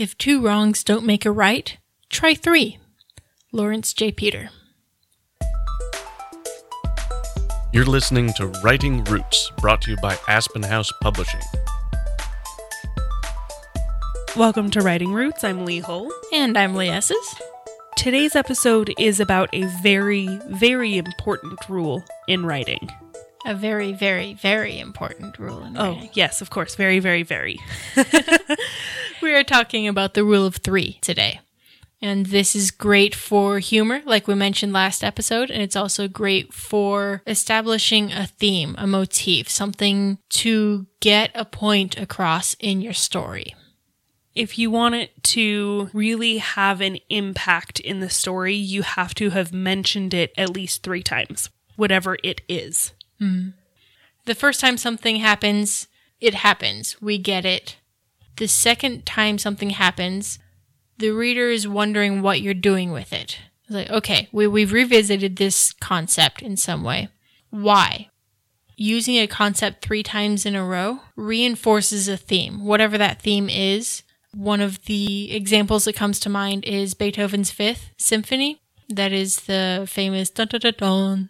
If two wrongs don't make a right, try three. Lawrence J. Peter. You're listening to Writing Roots, brought to you by Aspen House Publishing. Welcome to Writing Roots. I'm Lee Hull. And I'm Lee Esses. Today's episode is about a very, very important rule in writing. A very, very, very important rule in oh, writing. Oh, yes, of course. Very, very, very. We are talking about the rule of three today. And this is great for humor, like we mentioned last episode, and it's also great for establishing a theme, a motif, something to get a point across in your story. If you want it to really have an impact in the story, you have to have mentioned it at least three times, whatever it is. Hmm. The first time something happens, it happens. We get it. The second time something happens, the reader is wondering what you're doing with it. It's like, okay, we, we've revisited this concept in some way. Why? Using a concept three times in a row reinforces a theme, whatever that theme is. One of the examples that comes to mind is Beethoven's Fifth Symphony. That is the famous dun dun dun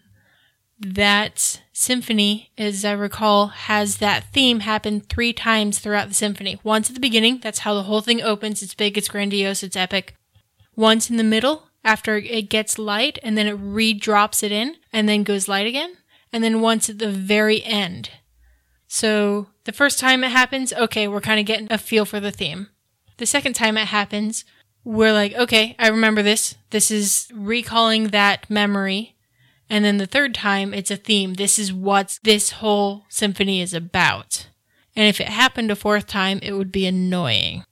that symphony, as I recall, has that theme happen three times throughout the symphony. Once at the beginning, that's how the whole thing opens. It's big, it's grandiose, it's epic. Once in the middle, after it gets light, and then it re-drops it in, and then goes light again. And then once at the very end. So the first time it happens, okay, we're kind of getting a feel for the theme. The second time it happens, we're like, okay, I remember this. This is recalling that memory. And then the third time, it's a theme. This is what this whole symphony is about. And if it happened a fourth time, it would be annoying.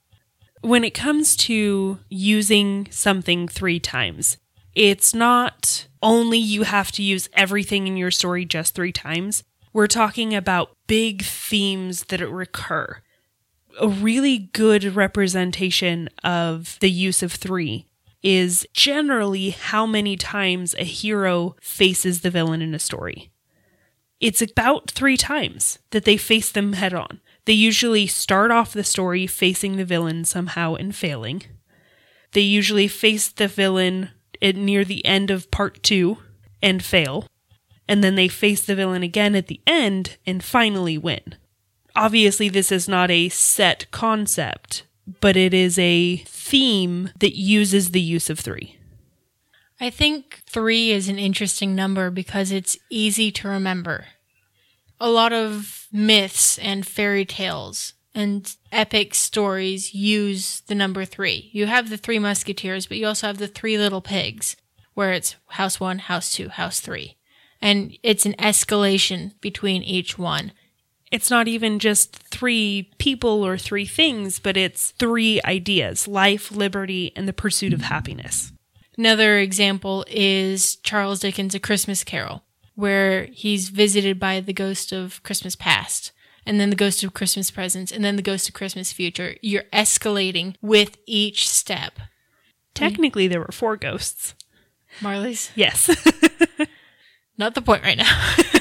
When it comes to using something three times, it's not only you have to use everything in your story just three times. We're talking about big themes that recur. A really good representation of the use of three is generally how many times a hero faces the villain in a story. It's about three times that they face them head on. They usually start off the story facing the villain somehow and failing. They usually face the villain at near the end of part two and fail. And then they face the villain again at the end and finally win. Obviously, this is not a set concept, but it is a theme that uses the use of three. I think three is an interesting number because it's easy to remember. A lot of myths and fairy tales and epic stories use the number three. You have the three musketeers, but you also have the three little pigs, where it's house one, house two, house three. And it's an escalation between each one. It's not even just three people or three things, but it's three ideas life, liberty, and the pursuit of happiness. Another example is Charles Dickens' A Christmas Carol, where he's visited by the ghost of Christmas past, and then the ghost of Christmas presents, and then the ghost of Christmas future. You're escalating with each step. Technically, there were four ghosts. Marley's Yes. not the point right now.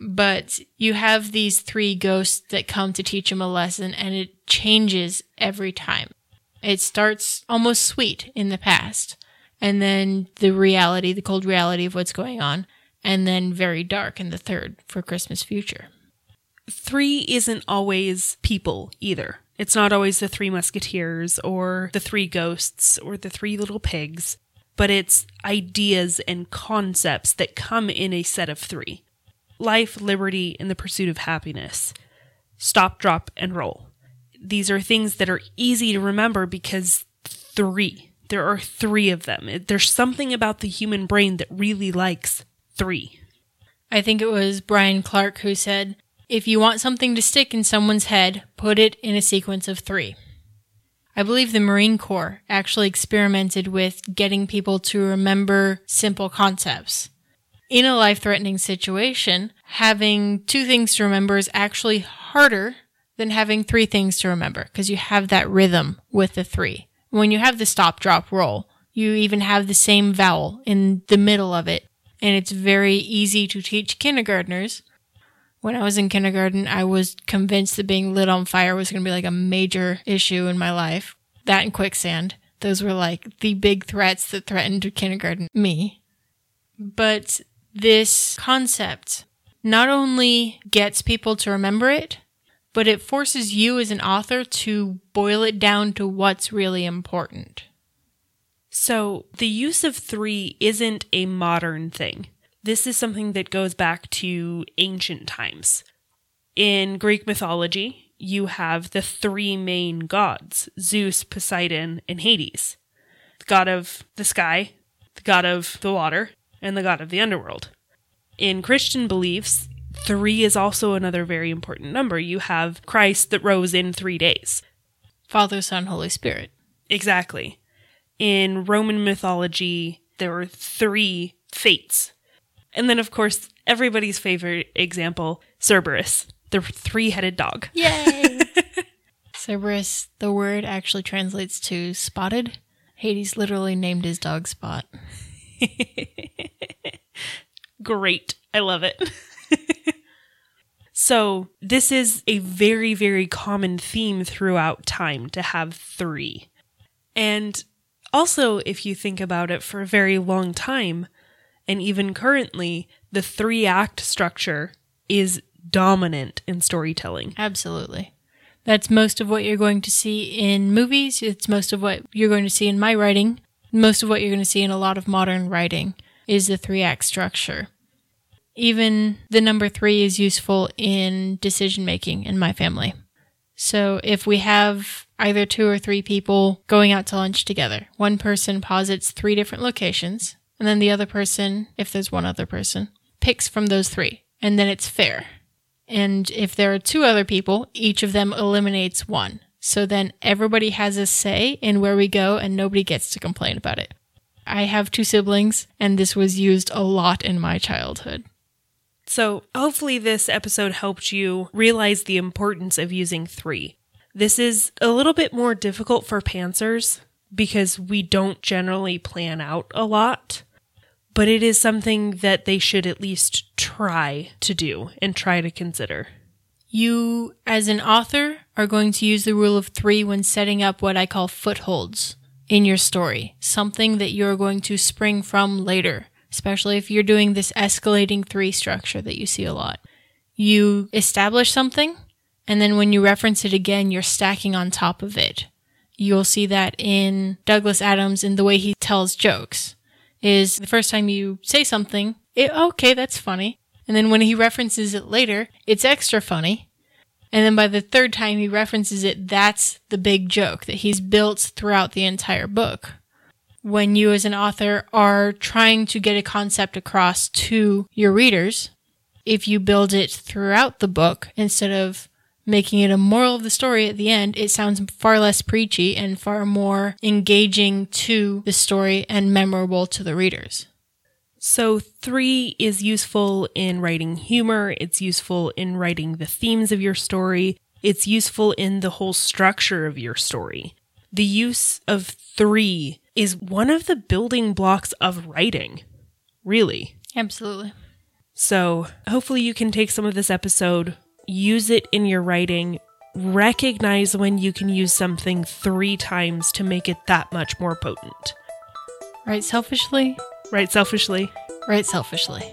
but you have these three ghosts that come to teach him a lesson, and it changes every time. It starts almost sweet in the past, and then the reality, the cold reality of what's going on, and then very dark in the third for Christmas future. three isn't always people either. It's not always the three musketeers or the three ghosts or the three little pigs, but it's ideas and concepts that come in a set of three life, liberty, and the pursuit of happiness. Stop, drop, and roll. These are things that are easy to remember because three. There are three of them. There's something about the human brain that really likes three. I think it was Brian Clark who said, if you want something to stick in someone's head, put it in a sequence of three. I believe the Marine Corps actually experimented with getting people to remember simple concepts. In a life threatening situation, having two things to remember is actually harder than having three things to remember because you have that rhythm with the three. When you have the stop, drop, roll, you even have the same vowel in the middle of it. And it's very easy to teach kindergartners When I was in kindergarten, I was convinced that being lit on fire was going to be like a major issue in my life. That and quicksand. Those were like the big threats that threatened kindergarten me. But this concept not only gets people to remember it, but it forces you as an author to boil it down to what's really important. So, the use of three isn't a modern thing. This is something that goes back to ancient times. In Greek mythology, you have the three main gods Zeus, Poseidon, and Hades the god of the sky, the god of the water, and the god of the underworld. In Christian beliefs, three is also another very important number. You have Christ that rose in three days. Father, Son, Holy Spirit. Exactly. In Roman mythology, there were three fates. And then, of course, everybody's favorite example, Cerberus, the three headed dog. Yay! Cerberus, the word actually translates to spotted. Hades literally named his dog Spot. Great. I love it. so, this is a very, very common theme throughout time to have three. And also, if you think about it for a very long time, and even currently, the three act structure is dominant in storytelling. Absolutely. That's most of what you're going to see in movies. It's most of what you're going to see in my writing. Most of what you're going to see in a lot of modern writing is the three act structure. Even the number three is useful in decision making in my family. So if we have either two or three people going out to lunch together, one person posits three different locations, and then the other person, if there's one other person, picks from those three, and then it's fair. And if there are two other people, each of them eliminates one. So then everybody has a say in where we go and nobody gets to complain about it. I have two siblings, and this was used a lot in my childhood. So, hopefully, this episode helped you realize the importance of using three. This is a little bit more difficult for pantsers because we don't generally plan out a lot, but it is something that they should at least try to do and try to consider. You, as an author, are going to use the rule of three when setting up what I call footholds in your story, something that you're going to spring from later, especially if you're doing this escalating three structure that you see a lot. You establish something, and then when you reference it again, you're stacking on top of it. You'll see that in Douglas Adams in the way he tells jokes. Is the first time you say something, it, okay, that's funny. And then when he references it later, it's extra funny. And then by the third time he references it, that's the big joke that he's built throughout the entire book. When you, as an author, are trying to get a concept across to your readers, if you build it throughout the book instead of making it a moral of the story at the end, it sounds far less preachy and far more engaging to the story and memorable to the readers. So, three is useful in writing humor, it's useful in writing the themes of your story, it's useful in the whole structure of your story. The use of three is one of the building blocks of writing, really. Absolutely. So, hopefully, you can take some of this episode, use it in your writing, recognize when you can use something three times to make it that much more potent. Write selfishly, Write, selfishly. write selfishly.